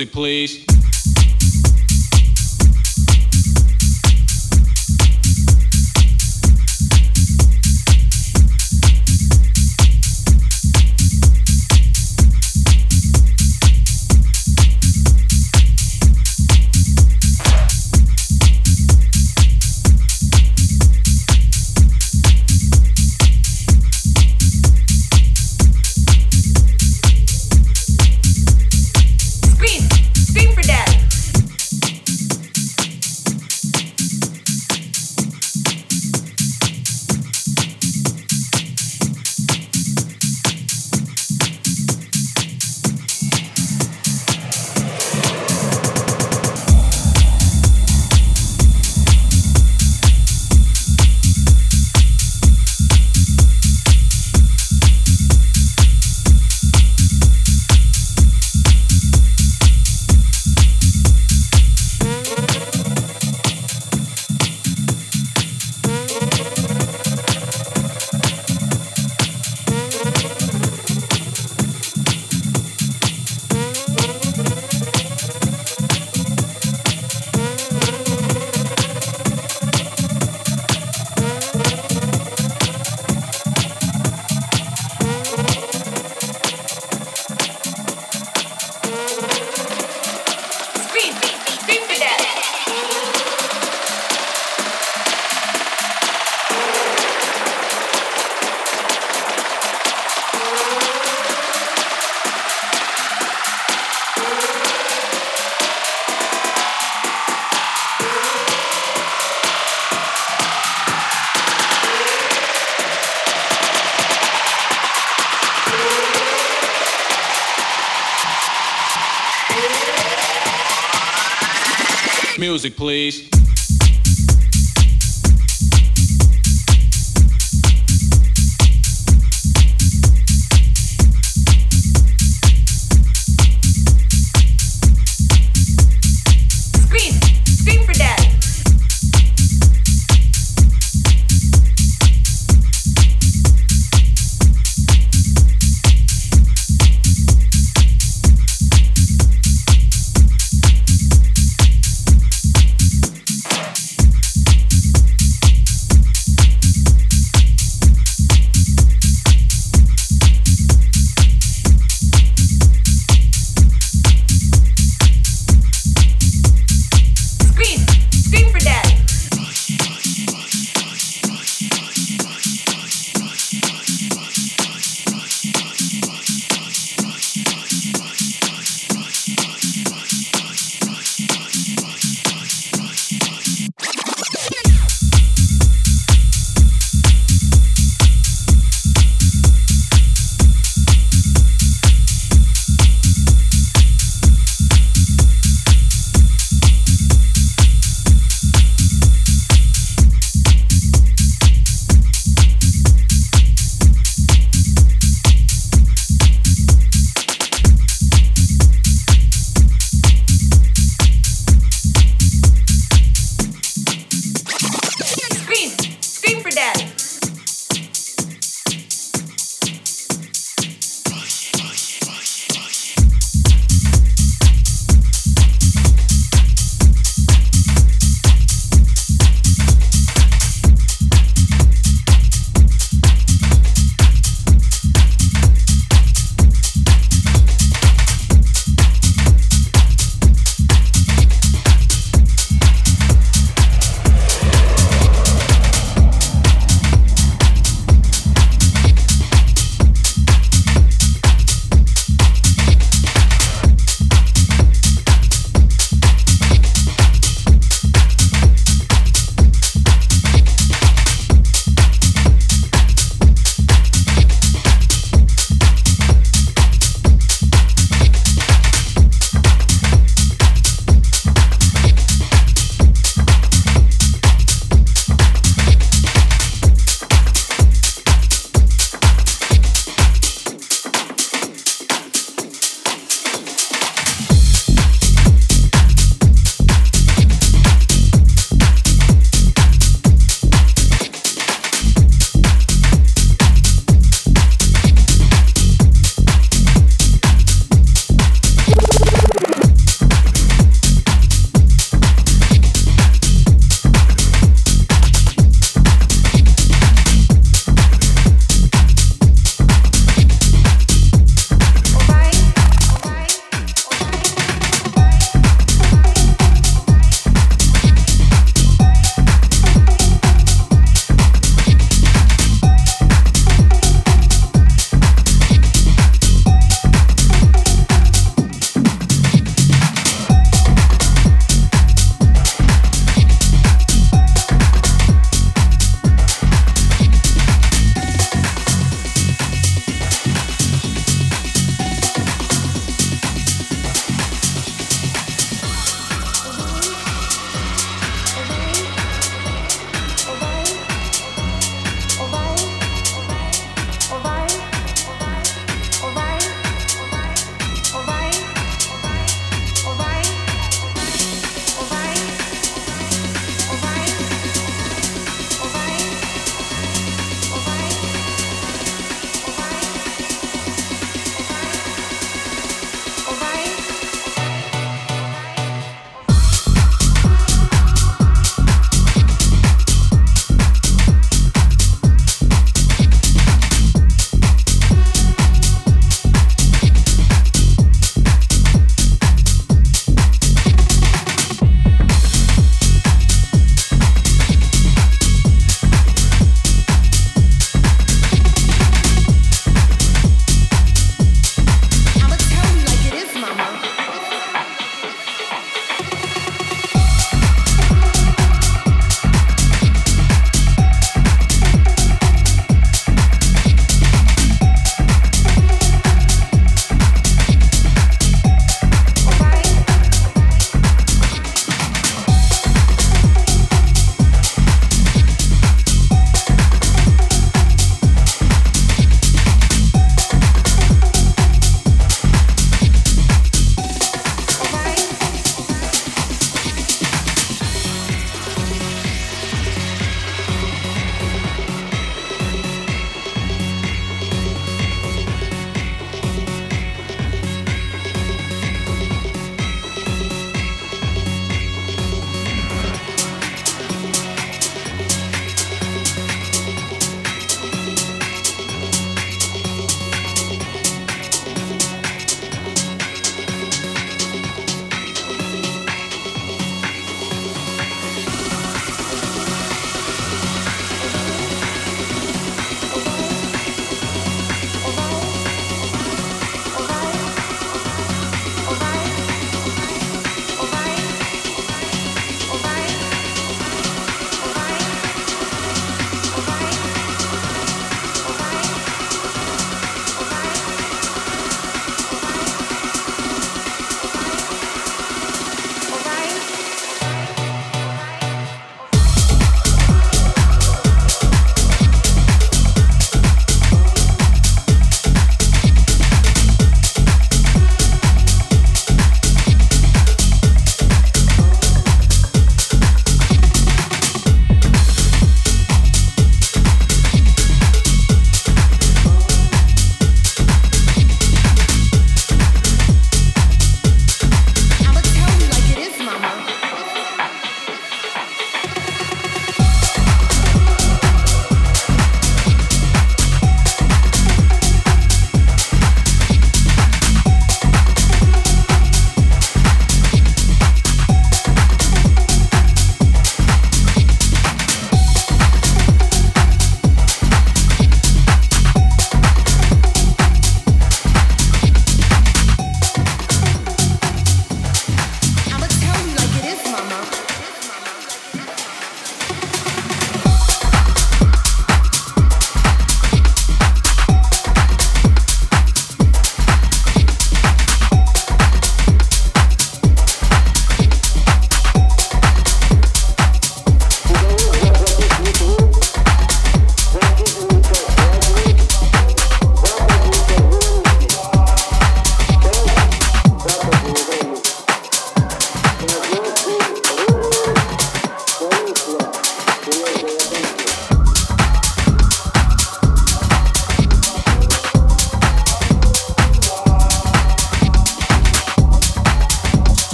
Music, please. Music, please.